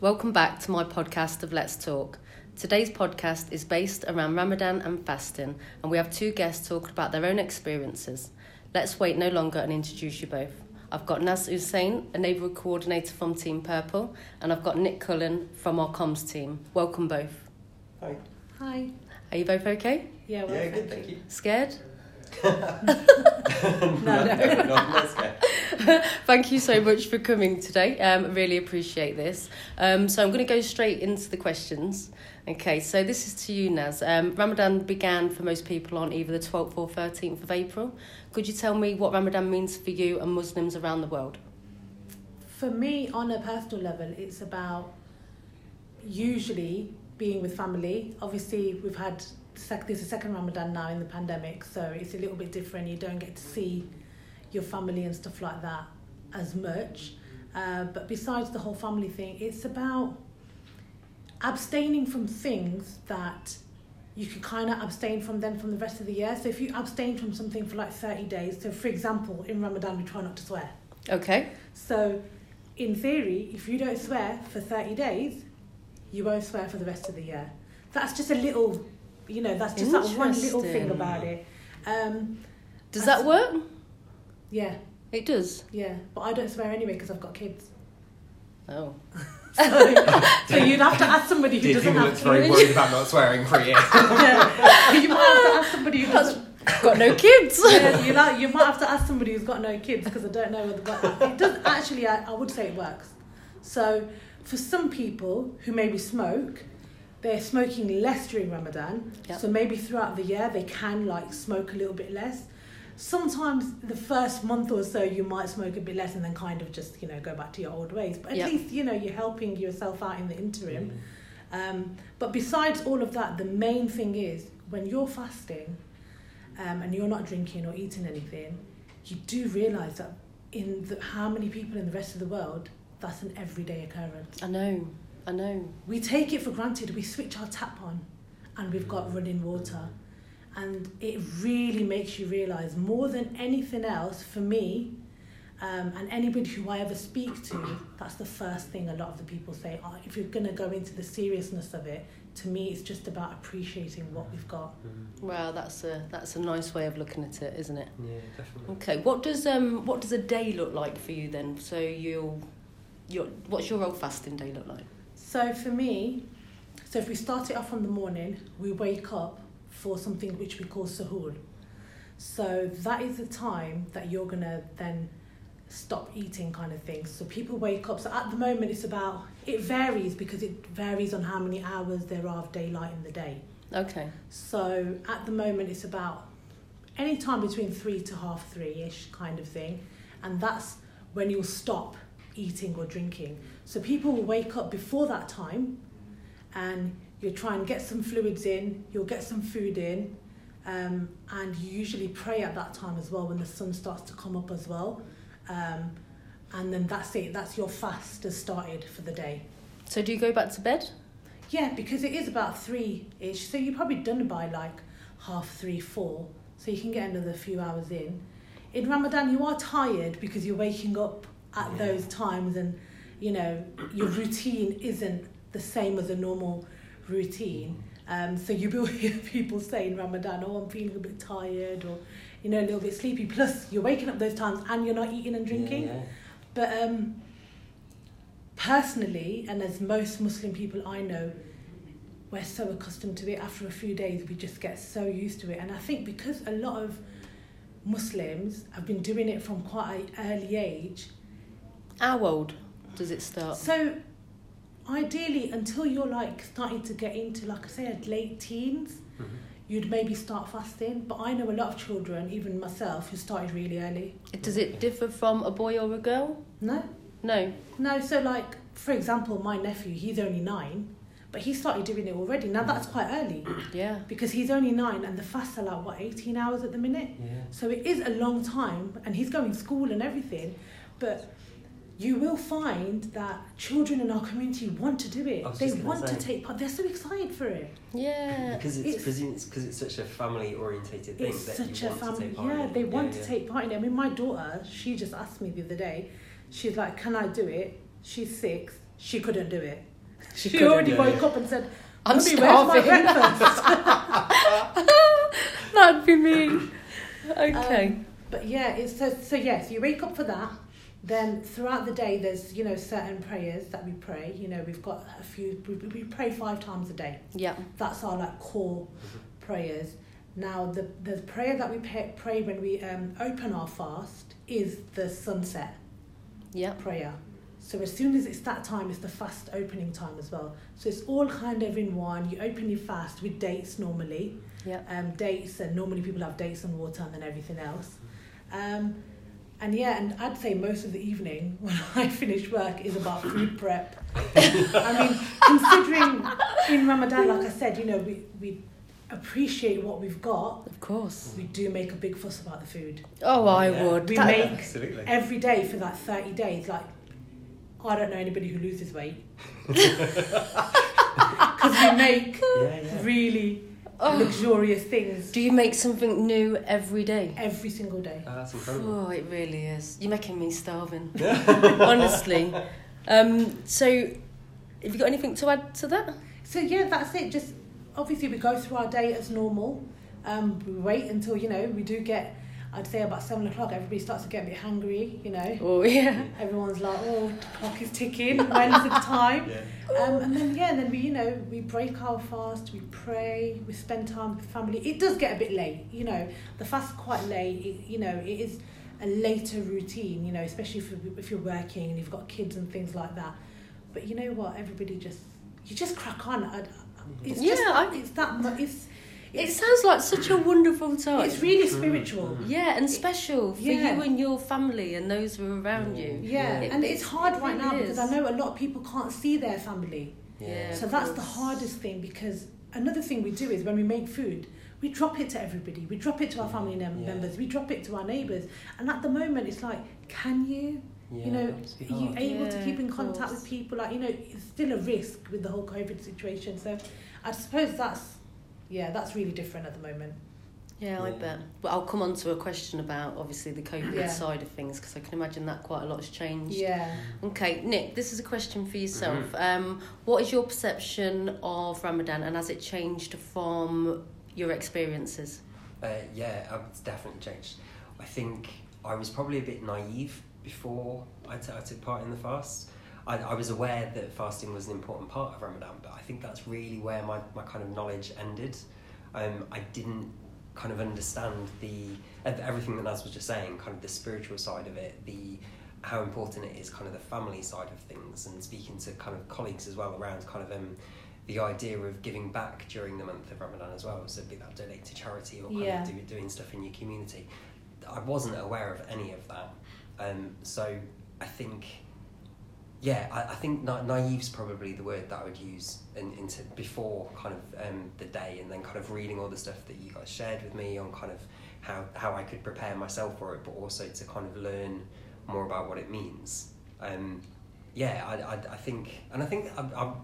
Welcome back to my podcast of Let's Talk. Today's podcast is based around Ramadan and fasting, and we have two guests talking about their own experiences. Let's wait no longer and introduce you both. I've got Naz Hussein, a neighbourhood coordinator from Team Purple, and I've got Nick Cullen from our comms team. Welcome both. Hi. Hi. Are you both okay? Yeah, well, Yeah, good, thank you. Scared? No, no, no. not, not scared. Thank you so much for coming today. Um, really appreciate this. Um, so I'm going to go straight into the questions. Okay, so this is to you, Naz. Um, Ramadan began for most people on either the 12th or 13th of April. Could you tell me what Ramadan means for you and Muslims around the world? For me, on a personal level, it's about usually being with family. Obviously, we've had sec- there's a second Ramadan now in the pandemic, so it's a little bit different. You don't get to see your family and stuff like that as much. Uh, but besides the whole family thing, it's about abstaining from things that you can kind of abstain from then from the rest of the year. So if you abstain from something for like 30 days, so for example, in Ramadan, we try not to swear. Okay, So, in theory, if you don't swear for 30 days, you won't swear for the rest of the year. That's just a little, you know, that's just that one little thing about it. Um, does that work? Yeah, It does. yeah. But I don't swear anyway because I've got kids. Oh. So, so you'd have to ask somebody who Did doesn't have look very worried about not swearing for a year? Yeah. You might have to ask somebody who doesn't. Got no kids. yeah, you, know, you might have to ask somebody who's got no kids because I don't know whether but it does actually I, I would say it works. So for some people who maybe smoke, they're smoking less during Ramadan. Yep. So maybe throughout the year they can like smoke a little bit less. Sometimes the first month or so you might smoke a bit less and then kind of just, you know, go back to your old ways. But at Yep. least, you know, you're helping yourself out in the interim. Um, but besides all of that, the main thing is when you're fasting um, and you're not drinking or eating anything, you do realise that in the, how many people in the rest of the world that's an everyday occurrence. I know, I know. We take it for granted. We switch our tap on and we've got running water. And it really makes you realise more than anything else, for me, um, and anybody who I ever speak to, that's the first thing a lot of the people say. Oh, if you're going to go into the seriousness of it, to me, it's just about appreciating what we've got. Well, that's a that's a nice way of looking at it, isn't it? Yeah, definitely. Okay, what does um what does a day look like for you then? So you'll your what's your old fasting day look like? So for me, so if we start it off on the morning, we wake up for something which we call sahur. So that is the time that you're gonna then stop eating kind of thing. So people wake up. So at the moment it's about it varies because it varies on how many hours there are of daylight in the day. Okay. So at the moment it's about any time between three to half three ish kind of thing. And that's when you'll stop eating or drinking. So people will wake up before that time and you'll try and get some fluids in, you'll get some food in, um, and you usually pray at that time as well when the sun starts to come up as well. Um, and then that's it, that's your fast has started for the day. So do you go back to bed? Yeah, because it is about three ish. So you're probably done by like half three, four. So you can get another few hours in. In Ramadan, you are tired because you're waking up at Yeah. those times and, you know, your routine isn't the same as a normal routine. Um, so you will hear people say in Ramadan, oh, I'm feeling a bit tired or, you know, a little bit sleepy. Plus, you're waking up those times and you're not eating and drinking. Yeah, But um, personally, and as most Muslim people I know, we're so accustomed to it. After a few days, we just get so used to it. And I think because a lot of Muslims have been doing it from quite an early age, How old does it start? so ideally, until you're like starting to get into, like I said, late teens, Mhm. you'd maybe start fasting. But I know a lot of children, even myself, who started really early. Does it differ from a boy or a girl? No, No. No, so like for example, my nephew, he's only nine, but he started doing it already. Now that's quite early Yeah. because he's only nine, and the fasts are like what eighteen hours at the minute. yeah. So it is a long time, and he's going school and everything, but. You will find that children in our community want to do it. They just gonna want to take part. They're so excited for it. Yeah. Because it's It's- because it's, 'cause it's such a family orientated thing It's that such you a want to family. take part Yeah, in. they want yeah. to take part in it. I mean, my daughter, she just asked me the other day. She's like, "Can I do it?" She's six. she couldn't do it. She She, already do it. woke up and said, I'm "Mummy, where's my starving." breakfast?" That'd be me. Okay. Um, but yeah, it's so so yes, you wake up for that. Then throughout the day, there's you know certain prayers that we pray. You know, we've got a few. We, we pray five times a day. yeah. That's our like core prayers. Now the the prayer that we pay, pray when we um, open our fast is the sunset Yeah. prayer. So as soon as it's that time, it's the fast opening time as well. So it's all kind of in one. You open your fast with dates normally. Yeah. Um, dates and normally people have dates and water and then everything else. Um, and yeah, and I'd say most of the evening when I finish work is about food prep. I mean, considering in Ramadan, like I said, you know, we, we appreciate what we've got. Of course. We do make a big fuss about the food. Oh, I Yeah. would. We That- make Absolutely. every day for that 30 days. Like, I don't know anybody who loses weight. Because we make Yeah, yeah. really Oh. luxurious things Do you make something new every day? every single day. Oh, that's incredible. Oh, it really is. You're making me starving. Honestly. Um, so, have you got anything to add to that? So yeah, that's it. Just obviously we go through our day as normal. Um, we wait until you know we do get. I'd say about seven o'clock. Everybody starts to get a bit hungry. You know, Oh, yeah. everyone's like, "Oh, the clock is ticking. When's the time?" Yeah. Um, and then yeah, then we you know we break our fast, we pray, we spend time with family. It does get a bit late, you know. The fast's quite late. It, you know, it is a later routine, you know, especially if you- if you're working and you've got kids and things like that. But you know what? Everybody just you just crack on. I, I- it's Yeah, just I- it's that mu- it's It sounds like such a wonderful time. it's really spiritual. Mm-hmm. yeah, and special for Yeah. you and your family and those who are around you. Yeah, It- and it- it's hard it right now really because. I know a lot of people can't see their family. Yeah. So of that's the hardest thing because another thing we do is when we make food, we drop it to everybody. We drop it to our mm, family mem- Yeah. members. We drop it to our neighbours. And at the moment, it's like, can you? Yeah, you know, it's are you hard. able to keep in contact course. with people? Like, you know, it's still a risk with the whole COVID situation. So I suppose that's, yeah, that's really different at the moment. Yeah, I Yeah. bet. But I'll come on to a question about obviously the COVID Yeah. side of things because I can imagine that quite a lot has changed. Yeah. Okay, Nick, this is a question for yourself. Mhm. Um, what is your perception of Ramadan and has it changed from your experiences? Uh, yeah, uh, it's definitely changed. I think I was probably a bit naive before I t- I took part in the fast. I, I was aware that fasting was an important part of Ramadan, but I think that's really where my, my kind of knowledge ended. Um, I didn't kind of understand the everything that Naz was just saying, kind of the spiritual side of it, the how important it is, kind of the family side of things, and speaking to kind of colleagues as well around kind of um, the idea of giving back during the month of Ramadan as well. So be that donate to charity or kind Yeah. of do, doing stuff in your community. I wasn't aware of any of that. Um, so I think, yeah, I, I think na- naive's probably the word that I would use in, into before kind of um, the day, and then kind of reading all the stuff that you guys shared with me on kind of how how I could prepare myself for it, but also to kind of learn more about what it means. Um, yeah, I, I, I think, and I think I'm, I'm,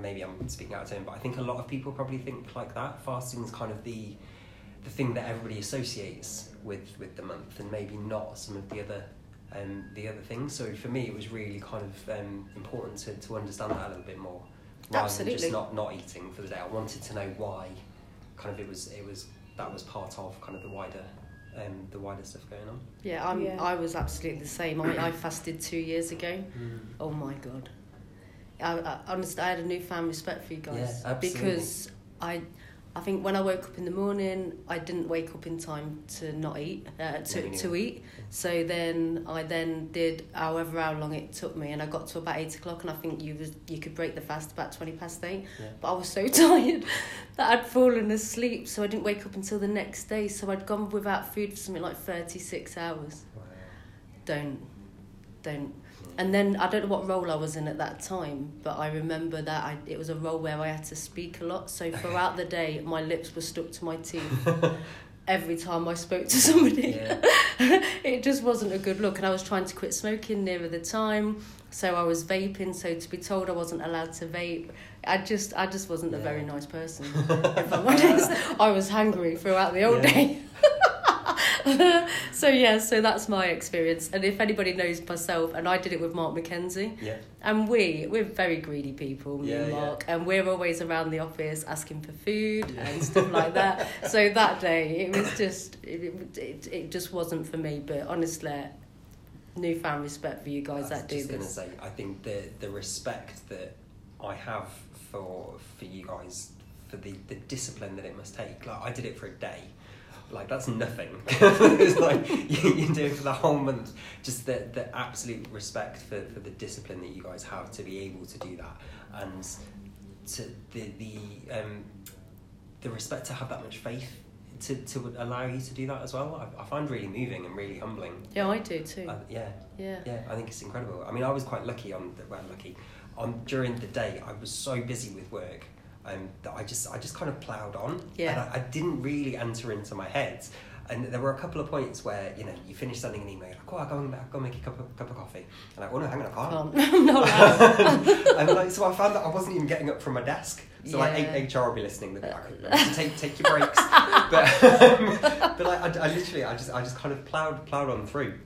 maybe I'm speaking out of turn, but I think a lot of people probably think like that. Fasting is kind of the the thing that everybody associates with with the month, and maybe not some of the other um, the other things. So for me, it was really kind of um, important to, to understand that a little bit more, rather than just not not eating for the day. I wanted to know why, kind of it was it was that was part of kind of the wider um, the wider stuff going on. Yeah, I'm, Yeah. I was absolutely the same. I, I fasted two years ago. Oh my god. I, I honestly, I had a newfound respect for you guys Yeah, absolutely. because I, I think when I woke up in the morning, I didn't wake up in time to not eat, uh, to to eat. So then I then did however how long it took me, and I got to about eight o'clock, and I think you was you could break the fast about twenty past eight. Yeah. But I was so tired that I'd fallen asleep, so I didn't wake up until the next day. So I'd gone without food for something like thirty six hours. Don't, don't. And then I don't know what role I was in at that time, but I remember that I, it was a role where I had to speak a lot. So throughout the day, my lips were stuck to my teeth every time I spoke to somebody. Yeah. it just wasn't a good look. And I was trying to quit smoking nearer the time, so I was vaping. So to be told I wasn't allowed to vape, I just I just wasn't a very nice person. if I'm honest, I was hungry throughout the whole Yeah. day. so yeah, so that's my experience. And if anybody knows myself, and I did it with Mark McKenzie, Yeah. and we we're very greedy people, me Yeah, and yeah. Mark, and we're always around the office asking for food and stuff like that. So that day, it was just it, it, it just wasn't for me. But honestly, newfound respect for you guys I was that do just gonna this. say, I think the the respect that I have for for you guys for the the discipline that it must take. Like I did it for a day. Like that's nothing. it's like you, you do it for the whole month. Just the the absolute respect for, for the discipline that you guys have to be able to do that, and to the the um the respect to have that much faith to to allow you to do that as well. I, I find really moving and really humbling. Yeah, I do too. Uh, yeah. yeah. Yeah, I think it's incredible. I mean, I was quite lucky on the, well, lucky on during the day. I was so busy with work um, that I just I just kind of ploughed on. Yeah. And I, I didn't really enter into my head. And there were a couple of points where you know you finish sending an email, like, oh, I'll go and go make a cup of, cup of coffee. And like, oh no, hang on, I can't. Not and like, so I found that I wasn't even getting up from my desk. So like, Yeah. H- HR will be listening. They'll be like, "You need to take take your breaks. but um, but like, I, I literally, I just I just kind of plowed plowed on through.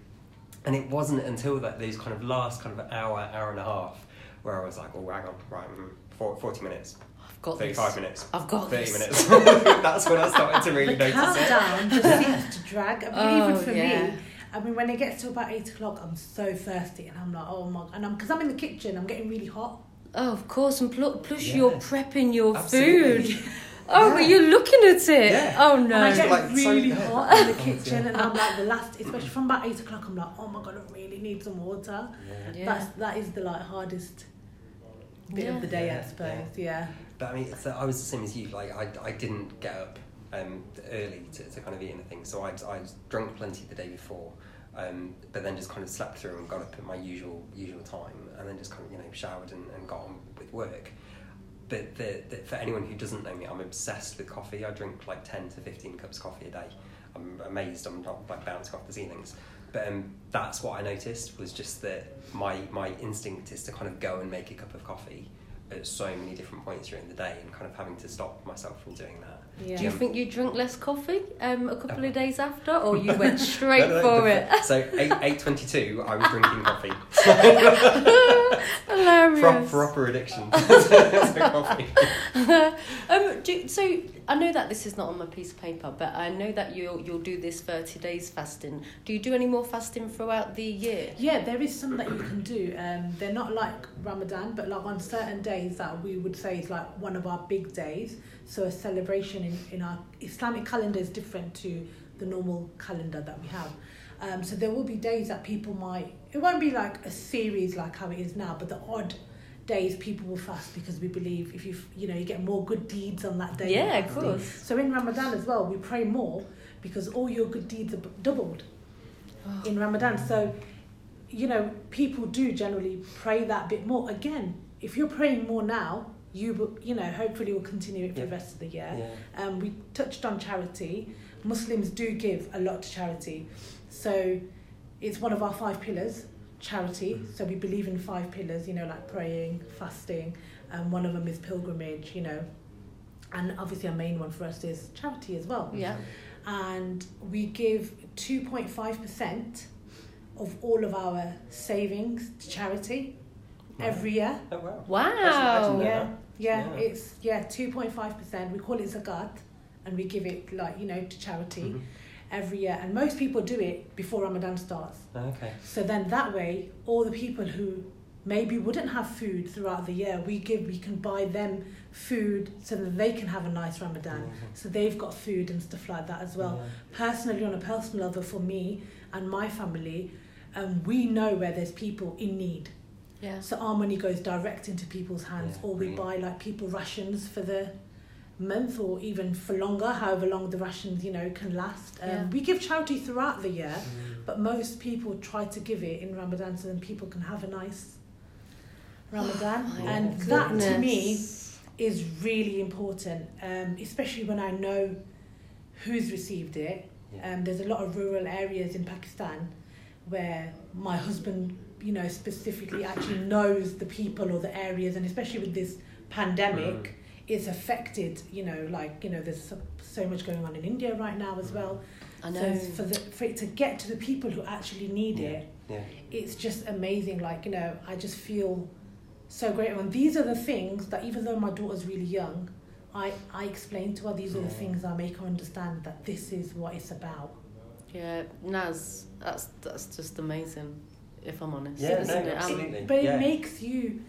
And it wasn't until that those kind of last kind of hour, hour and a half, where I was like, oh, hang on, right, mm, 40 minutes, got 35 this. minutes, I've got 30 this. minutes. That's when I started to really the notice it. countdown just seems to drag. I mean, Oh, even for yeah. me, I mean, when it gets to about eight o'clock, I'm so thirsty, and I'm like, oh my, god, and I'm because I'm in the kitchen, I'm getting really hot. Oh, of course, and pl- plus Yeah. you're prepping your Absolutely. food. Oh, but you're looking at it. Yeah. Oh And I no. get like, really yeah. hot in the kitchen, yeah. and I'm like the last, especially from about eight o'clock, I'm like, oh my god, I really need some water. Yeah. Yeah. That's that is the like hardest bit Yeah. of the day, Yeah, I suppose. Yeah. But I mean, I was the same as you. Like, I, I didn't get up um, early to, to kind of eat anything. So I'd, I'd drunk plenty the day before, um, but then just kind of slept through and got up at my usual usual time, and then just kind of you know showered and, and got on with work. But the, the, for anyone who doesn't know me, I'm obsessed with coffee. I drink like ten to fifteen cups of coffee a day. I'm amazed I'm not like bouncing off the ceilings. But um, that's what I noticed was just that my my instinct is to kind of go and make a cup of coffee at so many different points during the day and kind of having to stop myself from doing that. Yeah. Do you Um, think you drunk less coffee um, a couple of days after, or you went straight No, no, for the- it? So eight eight twenty two, I was drinking coffee. Hilarious. Pro- proper addiction to coffee. um, do, so I know that this is not on my piece of paper, but I know that you'll you'll do this thirty days fasting. Do you do any more fasting throughout the year? Yeah, there is some that you can do. Um, they're not like Ramadan, but like on certain days that we would say is like one of our big days. So a celebration in, in our Islamic calendar is different to the normal calendar that we have. Um, so there will be days that people might. It won't be like a series like how it is now, but the odd days people will fast because we believe if you you know you get more good deeds on that day. Yeah, of course. So in Ramadan as well, we pray more because all your good deeds are b- doubled in Ramadan. So, you know, people do generally pray that bit more. Again, if you're praying more now, you will, you know, hopefully will continue it for the rest of the year. Yeah. Um, we touched on charity. Muslims do give a lot to charity. So it's one of our five pillars, charity. Mhm. So we believe in five pillars, you know, like praying, fasting, and one of them is pilgrimage, you know. And obviously our main one for us is charity as well Yeah. and we give 2.5% of all of our savings to charity every year. Oh wow. Wow. Actually, Yeah, Yeah. yeah, Yeah. it's yeah 2.5%. We call it zakat and we give it like, you know, to charity Mhm. Every year. And most people do it before Ramadan starts. Okay. So then that way, all the people who maybe wouldn't have food throughout the year, we give, we can buy them food so that they can have a nice Ramadan. Mhm. So they've got food and stuff like that as well. Yeah. Personally, on a personal level, for me and my family, um, we know where there's people in need. Yeah. So our money goes direct into people's hands, Yeah, or we brilliant. buy like people rations for the month or even for longer, however long the rations you know can last. Um, Yeah. We give charity throughout the year, Mm. but most people try to give it in Ramadan so then people can have a nice Ramadan, My and that to me is really important, um, especially when I know who's received it. Yeah. Um, there's a lot of rural areas in Pakistan where my husband, you know, specifically actually knows the people or the areas, and especially with this pandemic, Mm. It's affected. You know, like you know, there's so, so much going on in India right now as well. I know. So for the for it to get to the people who actually need Yeah. it, Yeah. it's just amazing. Like you know, I just feel so grateful. And these are the things that even though my daughter's really young, I I explain to her these are the things I make her understand that this is what it's about. Yeah, Naz, that's that's just amazing. If I'm honest, Yeah, isn't no, it? Um, absolutely. But it yeah. makes you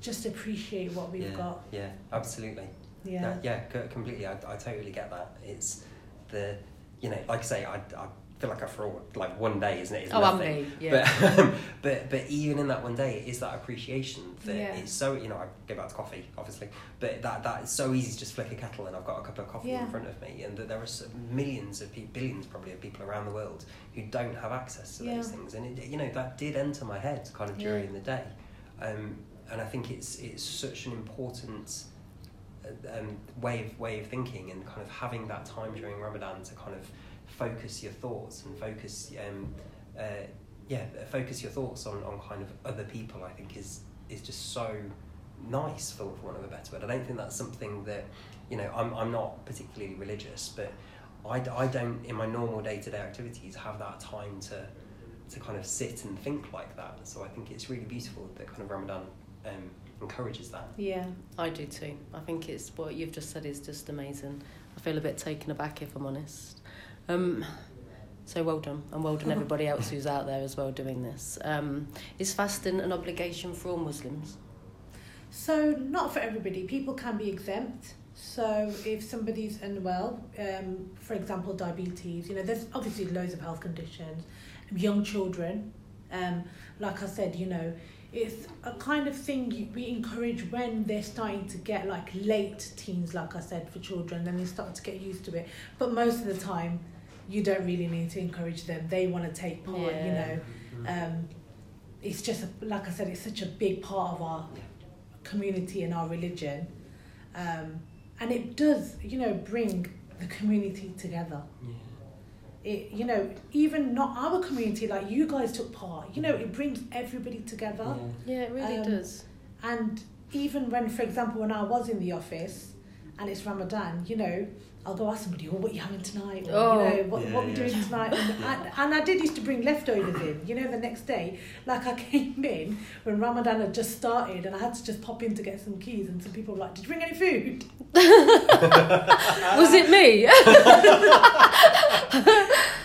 just appreciate what we've yeah. got. Yeah, absolutely. Yeah. No, yeah, co- completely. I, I totally get that. It's the, you know, like I say, I, I feel like I fraud like one day, isn't it? It's oh, I'm nothing. me. Yeah. But, um, but but even in that one day, it is that appreciation that Yeah. it's so you know I go back to coffee obviously, but that that is so easy to just flick a kettle and I've got a cup of coffee Yeah. in front of me, and that there are so millions of people, billions probably of people around the world who don't have access to those things, and it, you know that did enter my head kind of Yeah. during the day, um, and I think it's it's such an important uh, um, way of way of thinking and kind of having that time during Ramadan to kind of focus your thoughts and focus um, uh, yeah focus your thoughts on, on kind of other people I think is is just so nice for, for want of a better word. I don't think that's something that you know I'm, I'm not particularly religious but I, I don't in my normal day-to-day activities have that time to to kind of sit and think like that. So I think it's really beautiful that kind of Ramadan um, encourages that Yeah. I do too. I think it's what you've just said is just amazing. I feel a bit taken aback if I'm honest. Um, so well done, and well done everybody else who's out there as well doing this. Um, is fasting an obligation for all Muslims? So not for everybody. People can be exempt. So if somebody's unwell, um, for example, diabetes, you know, there's obviously loads of health conditions. Young children, um, like I said, you know, it's a kind of thing you, we encourage when they're starting to get like late teens, like I said, for children, then they start to get used to it. But most of the time, you don't really need to encourage them. They want to take part, you know. Um, it's just, a, like I said, it's such a big part of our community and our religion. Um, and it does, you know, bring the community together. yeah. It, you know, even not our community, like you guys took part, you know, it brings everybody together. Yeah, it really Um, does. And even when, for example, when I was in the office and it's Ramadan, you know, I'll go ask somebody, oh, what are you having tonight? Or, Oh. you know, what, Yeah, what we oh, yeah. doing tonight? And, and, and I did used to bring leftovers in, you know, the next day. Like I came in when Ramadan had just started and I had to just pop in to get some keys and some people were like, did you bring any food? Was it me?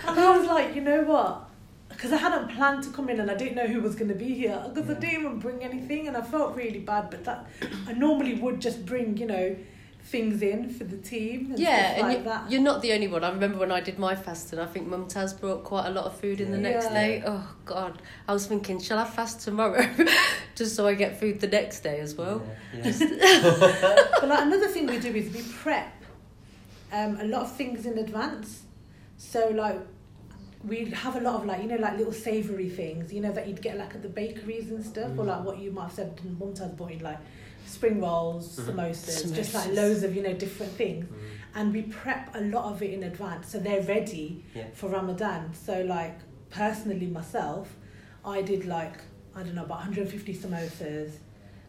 And I was like, you know what? Because I hadn't planned to come in and I didn't know who was going to be here. Because I didn't even bring anything and I felt really bad. But that I normally would just bring, you know, things in for the team and yeah, stuff and like you, that. you're not the only one. I remember when I did my fasting, I think Mumtaz brought quite a lot of food in the Yeah. next day. Oh, God. I was thinking, shall I fast tomorrow? Just so I get food the next day as well. Yeah, yeah. but like, another thing we do is we prep um, a lot of things in advance. So like we have a lot of like you know like little savoury things you know that you'd get like at the bakeries and stuff or Mm. like what you might have said Mumtaz bought in like spring rolls, Mhm. samosas, just like loads of you know different things. Mm. And we prep a lot of it in advance so they're ready Yeah. for Ramadan. So like personally myself, I did like I don't know about 150 samosas.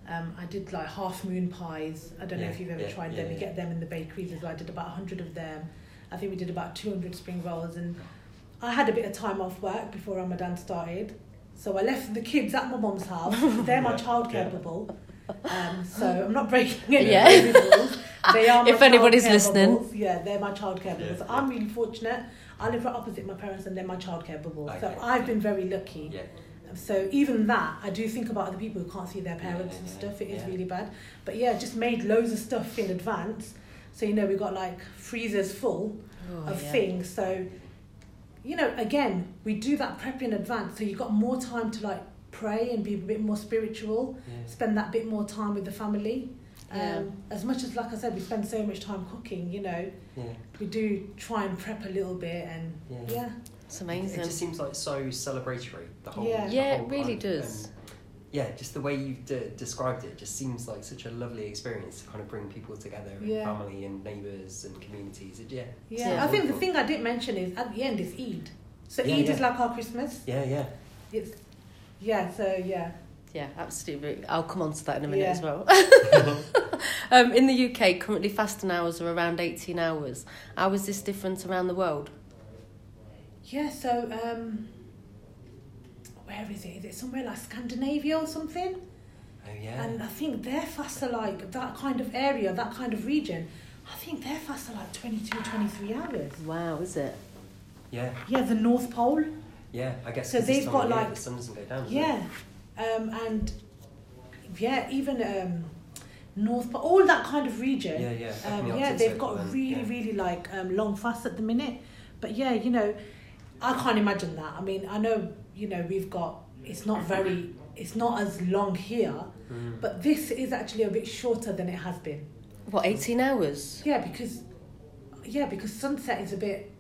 Um, I did like half moon pies. I don't know if you've ever yeah, tried yeah, them. You get them in the bakeries as well. I did about 100 of them. I think we did about 200 spring rolls. And I had a bit of time off work before Ramadan started. So I left the kids at my mum's house. They're my childcare Yeah. bubble. Um, so I'm not breaking any Yeah. rules. They are If anybody's childcare listening. bubbles. Yeah, they're my childcare bubbles. Yeah, I'm really fortunate. I live right opposite my parents and they're my childcare bubble. So I've been very lucky. Yeah. So even that, I do think about other people who can't see their parents and Yeah, stuff. It is yeah. really bad. But yeah, just made loads of stuff in advance. So you know we got like freezers full Oh, of yeah. things. So you know, again, we do that prep in advance. So you've got more time to like pray and be a bit more spiritual. Yeah. Spend that bit more time with the family. Yeah. Um, as much as, like I said, we spend so much time cooking. You know, Yeah. we do try and prep a little bit, and Yeah. yeah, It's It amazing. just seems like so celebratory. The whole. Yeah. the Yeah, it really kind- does. and yeah, just the way you've de- described it just seems like such a lovely experience to kind of bring people together, and family and neighbours and communities. It, yeah. yeah. Yeah. I think the thing I didn't mention is at the end is Eid. So Yeah, Eid yeah. is like our Christmas. Yeah, yeah. It's yeah. So yeah. Yeah, absolutely. I'll come on to that in a minute Yeah. as well. um, in the UK, currently fasting hours are around 18 hours. How is this different around the world? Yeah, so um, where is it? Is it somewhere like Scandinavia or something? Oh yeah. And I think their fasts are like that kind of area, that kind of region. I think their fasts are like 22, 23 hours. Wow, is it? yeah. Yeah, the North Pole. Yeah. I guess. So 'cause this they've got, like- the sun doesn't go down. Yeah, um, and yeah, even um, North but all that kind of region. Yeah, yeah. Um, yeah, they've got then, really, yeah. really like um, long fasts at the minute. But yeah, you know, I can't imagine that. I mean, I know, you know, we've got it's not very, it's not as long here, Mm. but this is actually a bit shorter than it has been. What, 18 hours? Yeah, because yeah, because sunset is a bit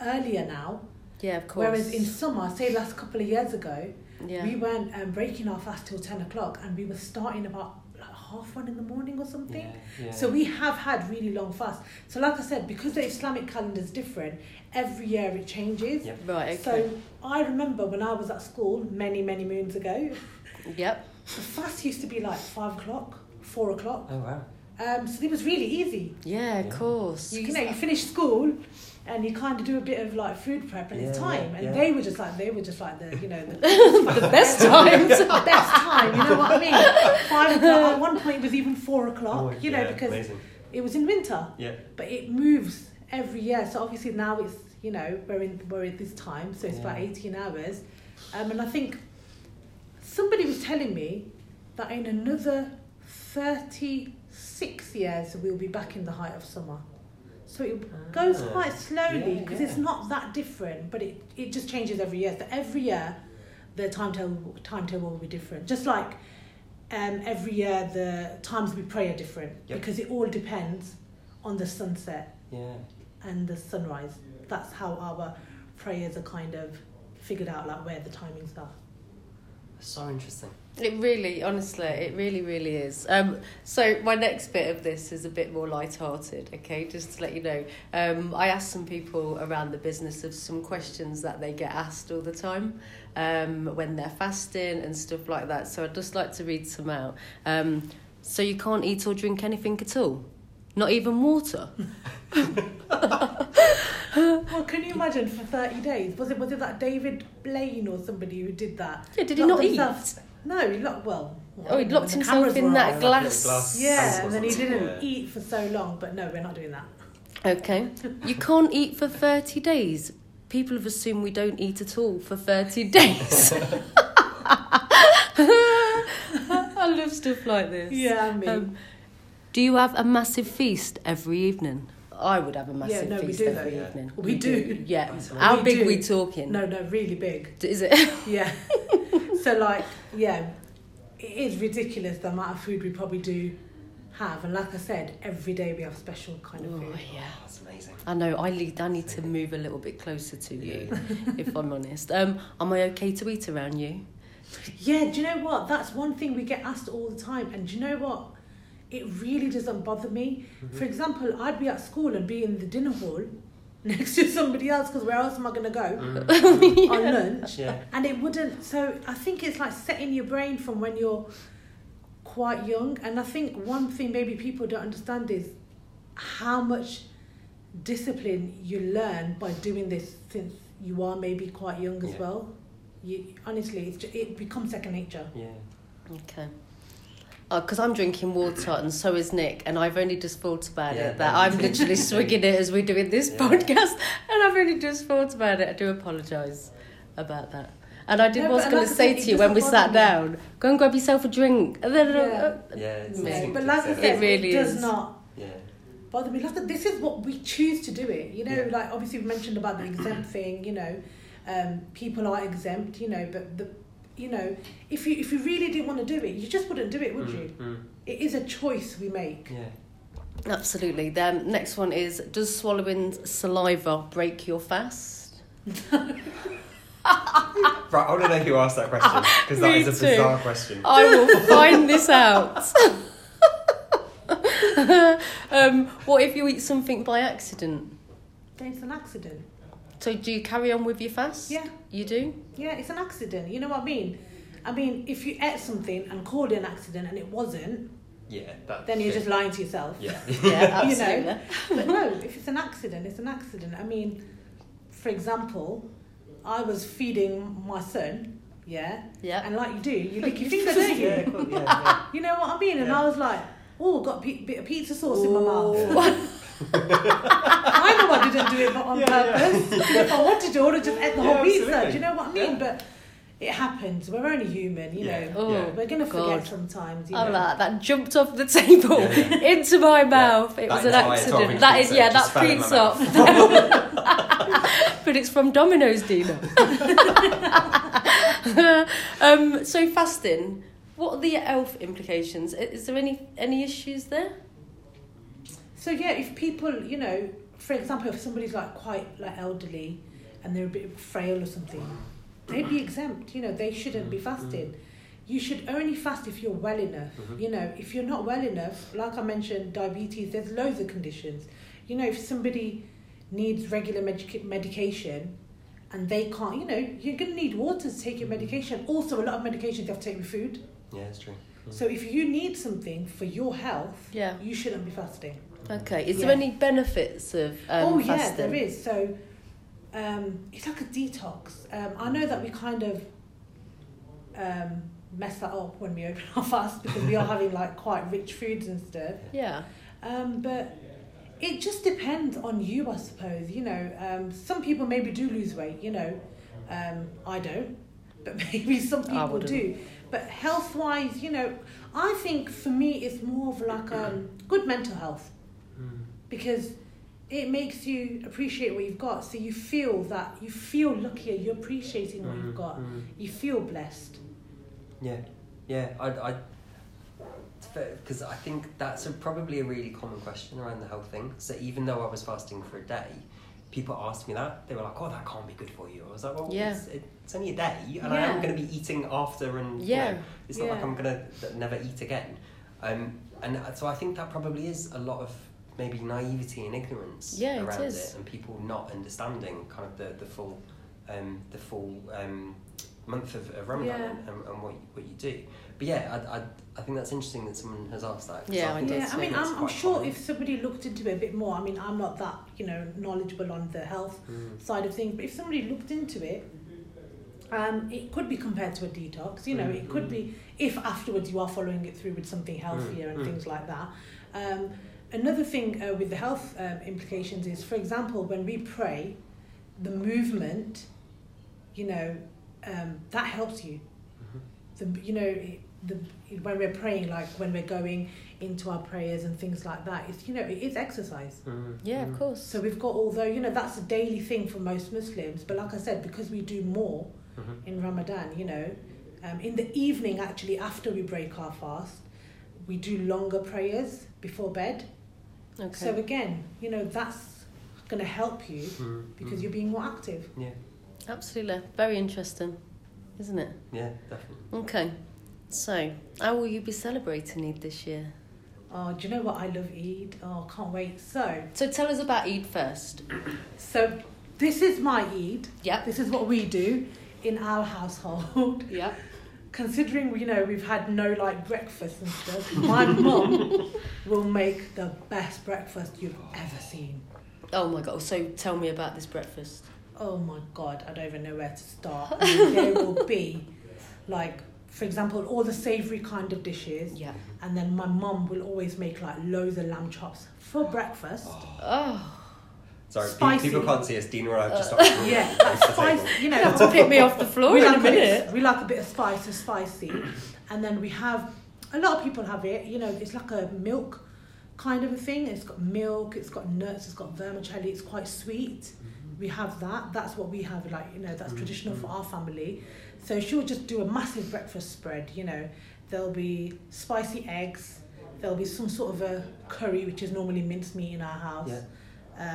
earlier now. Yeah, of course. Whereas in summer, say last couple of years ago, yeah. we weren't um, breaking our fast till ten o'clock, and we were starting about like half one in the morning or something. Yeah, yeah. So we have had really long fasts. So like I said, because the Islamic calendar is different, every year it changes. Yep. Right, okay. So I remember when I was at school many, many moons ago, Yep. the fast used to be like five o'clock, four o'clock. Oh wow. Um, so it was really easy. Yeah, of Yeah. course. You, you know, you finish school and you kind of do a bit of like food prep and it's time. yeah, and yeah. they were just like, they were just like the, you know, the, the best times. the best time. You know what I mean? Five o'clock. At one point, it was even four o'clock. Oh, you know, yeah, because amazing. it was in winter. Yeah. But it moves every year. So obviously now it's you know we're in we're at this time, so it's about eighteen hours. Um, and I think somebody was telling me that in another thirty six years we'll be back in the height of summer. So it goes Ah. quite slowly Yeah, because yeah. it's not that different, but it, it just changes every year. So every year the timetable timetable will be different. Just like um, every year the times we pray are different Yep. because it all depends on the sunset Yeah. and the sunrise. That's how our prayers are kind of figured out, like where the timings are. So interesting. It really, honestly, it really, really is. Um, so my next bit of this is a bit more light-hearted. Okay, just to let you know, um, I asked some people around the business of some questions that they get asked all the time um, when they're fasting and stuff like that. So I'd just like to read some out. Um, so you can't eat or drink anything at all, not even water. Well, can you imagine for thirty days? Was it was it that David Blaine or somebody who did that? Yeah, did he Locked not eat? No, he locked well. Oh, he when locked himself in that off. glass. glass Yeah, and then he didn't yeah. eat for so long. But no, we're not doing that. Okay. You can't eat for 30 days. People have assumed we don't eat at all for 30 days. I love stuff like this. Yeah, me. Um, do you have a massive feast every evening? I would have a massive no, we feast do every though, yeah. evening. We do. Yeah. We How We big do. we talking? no, no, really big. Is it? Yeah. so like, yeah, it is ridiculous the amount of food we probably do have, and like I said, every day we have special kind of Oh, food. yeah. Oh, that's amazing. I know. I need. I need to move a little bit closer to you, if I'm honest. Um, am I okay to eat around you? Yeah, do you know what? That's one thing we get asked all the time. And do you know what? It really doesn't bother me. Mm-hmm. For example, I'd be at school and be in the dinner hall next to somebody else because where else am I going to go Mm. on lunch? Yeah. And it wouldn't. So I think it's like setting your brain from when you're quite young. And I think one thing maybe people don't understand is how much discipline you learn by doing this since you are maybe quite young as Yeah. well. You honestly, it's ju- it becomes second nature. Yeah. Okay. Because I'm drinking water and so is Nick, and I've only just thought about Yeah, it that I'm literally swigging it as we're doing this Yeah. podcast, and I've only just thought about it. I do apologise about that. And I did No, was going to say to you when we sat bother down, go and grab yourself a drink. Yeah. Yeah. It's Yeah, Yeah, but like I said, It really it does is. not Yeah. bother me. Like this is what we choose to do it. You know, Yeah. like obviously we mentioned about the exempt thing. You know, um, people are exempt. You know, but the you know if you if you really didn't want to do it, you just wouldn't do it, would you? Mm, mm. It is a choice we make. Yeah. Absolutely. Then next one is: Does swallowing saliva break your fast? Right, I want to know who asked that question because that Me is a too. bizarre question. I will find this out. um, what if you eat something by accident? Then it's an accident. So do you carry on with your fast? Yeah, You do? yeah, it's an accident. You know what I mean? I mean, if you ate something and called it an accident and it wasn't, Yeah. That, then you're yeah. just lying to yourself. Yeah. Yeah, You know. absolutely. but no, if it's an accident, it's an accident. I mean, for example, I was feeding my son, yeah, Yeah. and like you do, you lick your finger, don't you? Yeah, cool, yeah, yeah. You know what I mean? And Yeah. I was like, oh, got a bit of pizza sauce in my mouth. Ooh. I know I didn't do it on Yeah, yeah. purpose. if I wanted to, I would have just ate the whole Yeah, pizza. absolutely. Do you know what I mean? Yeah. But it happens. We're only human, you Yeah. know. Oh, We're gonna forget sometimes. You Oh, know. like that jumped off the table Yeah, yeah. into my mouth. It That was an accident. That is, yeah, that fell in pizza. but it's from Domino's, Dina. um, so fasting. What are the health implications? Is there any any issues there? So yeah, if people, you know, for example, if somebody's like quite like elderly and they're a bit frail or something, they'd be exempt. You know, they shouldn't be fasting. You should only fast if you're well enough. Mhm. You know, if you're not well enough, like I mentioned, diabetes. There's loads of conditions. You know, if somebody needs regular medic- medication and they can't, you know, you're gonna need water to take your medication. Also, a lot of medications you have to take with food. Yeah, it's true. So if you need something for your health, Yeah. you shouldn't be fasting. Okay. Is there any benefits of um, oh yeah, fasting? there is. So um, it's like a detox. Um, I know that we kind of um, mess that up when we open our fast because we are having like quite rich foods and stuff. Yeah. Um, but it just depends on you, I suppose. You know, um, some people maybe do lose weight. You know, um, I don't, but maybe some people do. But health wise, you know, I think for me it's more of like um, good mental health. Because it makes you appreciate what you've got. So you feel that you feel luckier. You're appreciating what you've got. Mm. You feel blessed. Yeah, yeah. I, I, because I think that's a, probably a really common question around the health thing. So even though I was fasting for a day, people asked me that. They were like, "Oh, that can't be good for you." I was like, "Well, Yeah. it's, it's only a day, and I am going to be eating after, and you Yeah. know, it's not like I'm going to never eat again." Um, and so I think that probably is a lot of maybe naivety and ignorance Yeah, it around is. and people not understanding kind of the the full, um, the full um, month of, of Ramadan Yeah. and, and what you, what you do. But yeah, I, I, I think that's interesting that someone has asked that. Yeah, I think Yeah, I mean, I'm, I'm sure common. if somebody looked into it a bit more, I mean, I'm not that, you know, knowledgeable on the health Mm. side of things, but if somebody looked into it, um, it could be compared to a detox, you know, it could be if afterwards you are following it through with something healthier and mm. things like that. Um, another thing uh, with the health um, implications is, for example, when we pray, the movement, you know, um, that helps you. Mhm. The, you know, the, when we're praying, like when we're going into our prayers and things like that, it's, you know, it is exercise. Mm. Yeah, Mm. of course. So we've got, although, you know, that's a daily thing for most Muslims, but like I said, because we do more Mhm. in Ramadan, you know, um, in the evening, actually, after we break our fast, we do longer prayers before bed. Okay. So again, you know, that's going to help you Mm. because Mm. you're being more active. Yeah, Absolutely. Very interesting, isn't it? yeah, definitely. Okay. So, how will you be celebrating Eid this year? Oh, do you know what? I love Eid. Oh, I can't wait. So, So, tell us about Eid first. so this is my Eid. Yep. This is what we do in our household. Yep. Considering you know we've had no like breakfast and stuff, my mum will make the best breakfast you've ever seen. Oh my god. So, tell me about this breakfast. Oh my god, I don't even know where to start. I mean, there will be like, for example, all the savoury kind of dishes, Yeah. and then my mum will always make like loads of lamb chops for breakfast. Oh. Sorry, Spicy. people can't see us. Dina and I have just Uh, stopped. Yeah, like across the spice, table. you You know. have to pick me off the floor we in like a a bit. minute. We like a bit of spice, so spicy, and then we have a lot of people have it. You know, it's like a milk kind of a thing. It's got milk, it's got nuts, it's got vermicelli. It's quite sweet. We have that. That's what we have. Like you know, that's Mhm. traditional for our family. So she'll just do a massive breakfast spread. You know, there'll be spicy eggs. There'll be some sort of a curry, which is normally mincemeat in our house. Yeah.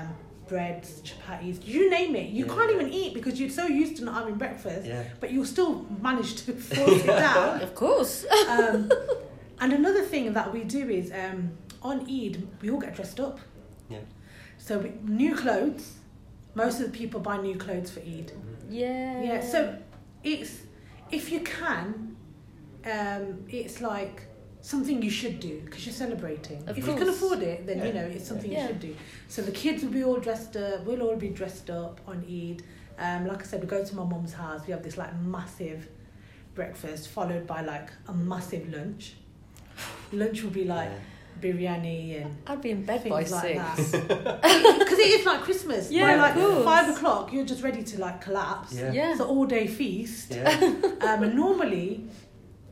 Um, breads, chapatis, you name it. You Yeah. can't even eat because you're so used to not having breakfast Yeah. but you'll still manage to force it down. Of course. Um, and another thing that we do is um, on Eid, we all get dressed up. Yeah. So we, new clothes. Most of the people buy new clothes for Eid. Yeah. Yeah. So it's if you can, um, it's like something you should do because you're celebrating. Of if you can afford it, then you know it's something Yeah. you should do. So the kids will be all dressed up. We'll all be dressed up on Eid. Um, like I said, we go to my mum's house. We have this like massive breakfast followed by like a massive lunch. Lunch will be like biryani and I'd be in bed by like six. Because it is like Christmas. Yeah, By like course. five o'clock, you're just ready to like collapse. Yeah. Yeah. It's an all day feast. Yeah. Um, and normally,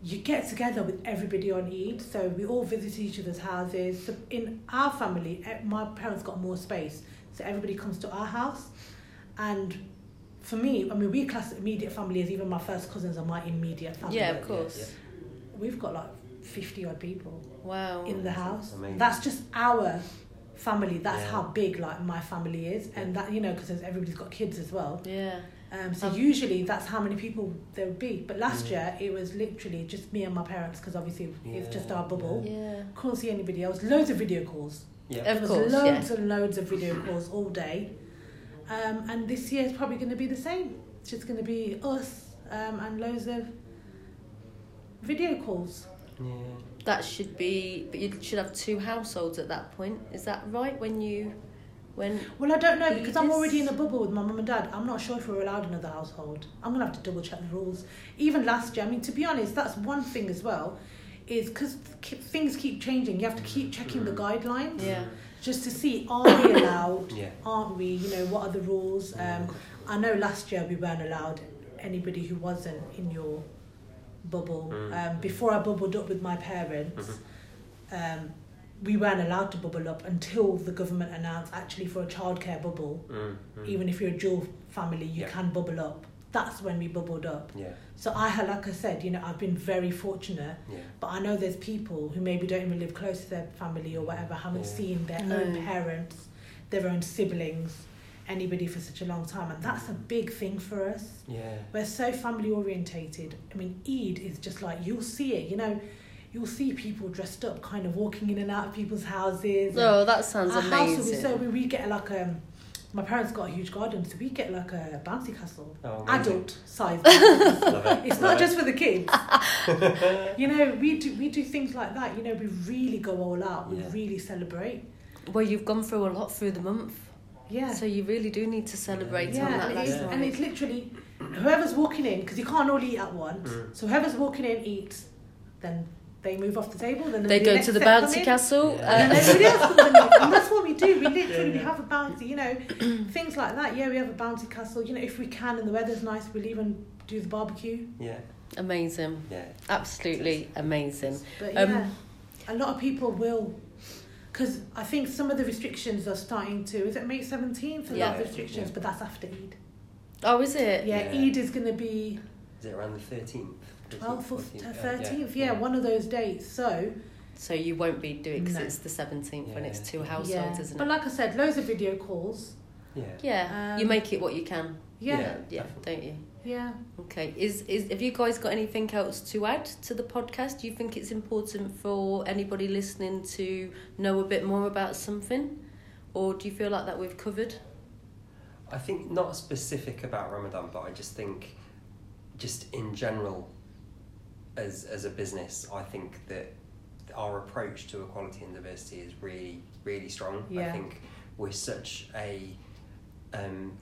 you get together with everybody on Eid, so we all visit each other's houses. So in our family, my parents got more space, so everybody comes to our house. And for me, I mean, we class immediate family as even my first cousins are my immediate family. Yeah, of course. yeah. We've got like 50 odd people Wow. in the house. Amazing. That's just our family. That's Yeah. how big like my family is, and that you know because everybody's got kids as well. Yeah. Um, so Um, usually that's how many people there would be. But last Yeah. year it was literally just me and my parents because obviously it's just our bubble. Yeah. Couldn't see anybody else. Loads of video calls. Yeah. Of there was course, loads yeah. and loads of video calls all day. Um, and this year is probably going to be the same. It's just going to be us um, and loads of video calls. Yeah. That should be, but you should have two households at that point. Is that right? When you, when Well, I don't know because I'm already in a bubble with my mum and dad. I'm not sure if we're allowed another household. I'm gonna have to double check the rules. Even last year, I mean, to be honest, that's one thing as well, is because things keep changing. You have to keep checking the guidelines yeah, just to see are we allowed, Yeah. aren't we? You know, what are the rules? Um, I know last year we weren't allowed anybody who wasn't in your bubble. Mm. Um, before I bubbled up with my parents, Mhm. um, we weren't allowed to bubble up until the government announced actually for a childcare bubble, Mm, mm. even if you're a dual family, you Yeah. can bubble up. That's when we bubbled up. Yeah. So I had, like I said, you know, I've been very fortunate, Yeah. but I know there's people who maybe don't even live close to their family or whatever, haven't Yeah. seen their No. own parents, their own siblings, anybody for such a long time, and that's a big thing for us. Yeah. We're so family orientated. I mean, Eid is just like you'll see it. You know, you'll see people dressed up, kind of walking in and out of people's houses. oh, that sounds our house will be so we, we get like um, my parents got a huge garden, so we get like a bouncy castle, Oh, adult size. bouncy castle. Love it. It's Love not it. just for the kids. you know, we do we do things like that. You know, we really go all out. We Yeah. really celebrate. well, you've gone through a lot through the month, Yeah. so you really do need to celebrate yeah, on that and, last it's, night. and it's literally whoever's walking in because you can't all eat at once. Mm. So whoever's walking in eats, then they move off the table. Then they the go next to the set bouncy castle. Yeah. And Uh, then everybody else comes in, and that's what we do. We literally Yeah, we yeah. have a bouncy, you know, things like that. Yeah, we have a bouncy castle. You know, if we can and the weather's nice, we'll even do the barbecue. Yeah. amazing, Yeah. absolutely amazing. But Um, a lot of people will, because I think some of the restrictions are starting to. Is it May seventeenth? A lot Yeah. of restrictions, Yeah. but that's after Eid. Oh, is it? Yeah, Yeah. Eid is going to be Is it around the thirteenth? 12th or 13th. Yeah, one of those dates. So So you won't be doing because No. it's the seventeenth when it's two households, yeah, isn't it? but like I said, loads of video calls. Yeah. yeah, Um, you make it what you can. Yeah, Yeah. Yeah, don't you? Yeah. Okay. Is is have you guys got anything else to add to the podcast? Do you think it's important for anybody listening to know a bit more about something, or do you feel like that we've covered? I think not specific about Ramadan, but I just think, just in general, as as a business, I think that our approach to equality and diversity is really really strong. Yeah. I think we're such a um,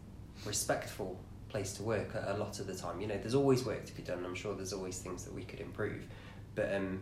respectful place to work a, a lot of the time. You know, there's always work to be done. I'm sure there's always things that we could improve, but um,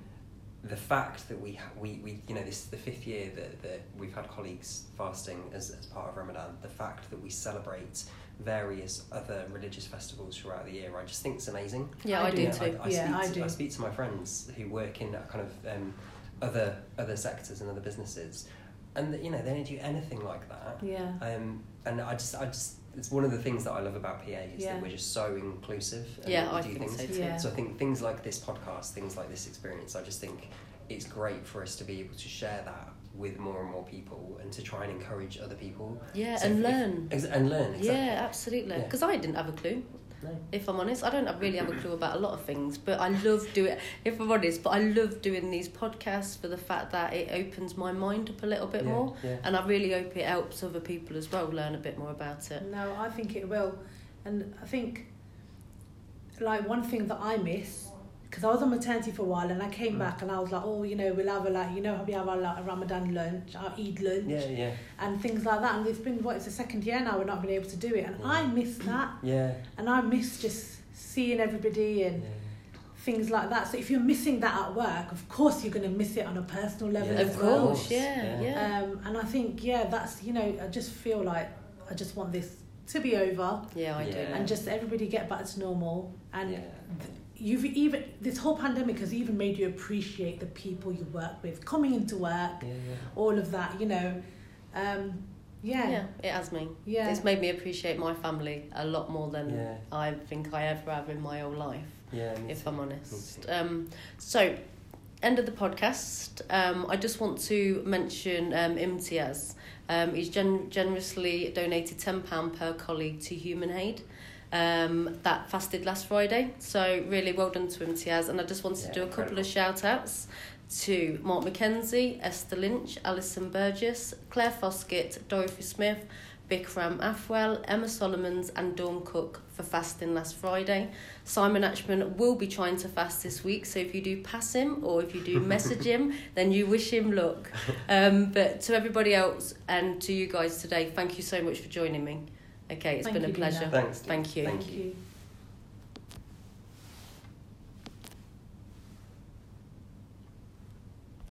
the fact that we ha- we, we you know this is the fifth year that, that we've had colleagues fasting as, as part of Ramadan the fact that we celebrate various other religious festivals throughout the year I just think it's amazing Yeah, I I, do. do know, too. I, I, Yeah, speak I to, do. I speak to my friends who work in that kind of um, other other sectors and other businesses and you know they don't do anything like that Yeah. um, and I just I just it's one of the things that I love about PA is Yeah. that we're just so inclusive and Yeah, I do think things so too. Yeah. so I think things like this podcast, things like this experience, I just think it's great for us to be able to share that with more and more people and to try and encourage other people. Yeah, So and if- learn. Ex- and learn, exactly. Yeah, absolutely. Yeah. Because I didn't have a clue. No. If I'm honest, I don't really have a clue about a lot of things, but I love doing. If I'm honest, but I love doing these podcasts for the fact that it opens my mind up a little bit Yeah, more, yeah. and I really hope it helps other people as well learn a bit more about it. No, I think it will. And I think, like, one thing that I miss because I was on maternity for a while and I came Mm. back and I was like, oh, you know, we'll have a like, you know, how we have our like, a Ramadan lunch, our Eid lunch, Yeah, yeah, and things like that. And it's been what it's the second year now we're not been able to do it, and I miss that, yeah. and I miss just seeing everybody and yeah. things like that. So if you're missing that at work, of course you're going to miss it on a personal level Yeah, as Of well. course, yeah, Yeah. yeah. Um, and I think yeah, that's you know, I just feel like I just want this to be over Yeah, I do. And just everybody get back to normal and. yeah. You've even this whole pandemic has even made you appreciate the people you work with, coming into work, Yeah, yeah. all of that, you know. Um, yeah, Yeah, it has me. yeah, It's made me appreciate my family a lot more than Yeah. I think I ever have in my whole life, Yeah, if too. I'm honest. Um, so, end of the podcast. Um, I just want to mention um, Imtiaz. Um, he's gen- generously donated £10 per colleague to Human Aid. Um, that fasted last Friday. So, really well done to Imtiaz. And I just wanted Yeah, to do a couple of shout outs to Mark McKenzie, Esther Lynch, Alison Burgess, Claire Foskett, Dorothy Smith, Bikram Afwell, Emma Solomons, and Dawn Cook for fasting last Friday. Simon Atchman will be trying to fast this week, so if you do pass him or if you do message him, then you wish him luck. Um, but to everybody else and to you guys today, thank you so much for joining me. Okay, it's Thank been a pleasure. Thanks. Thank you. Thank Thank you.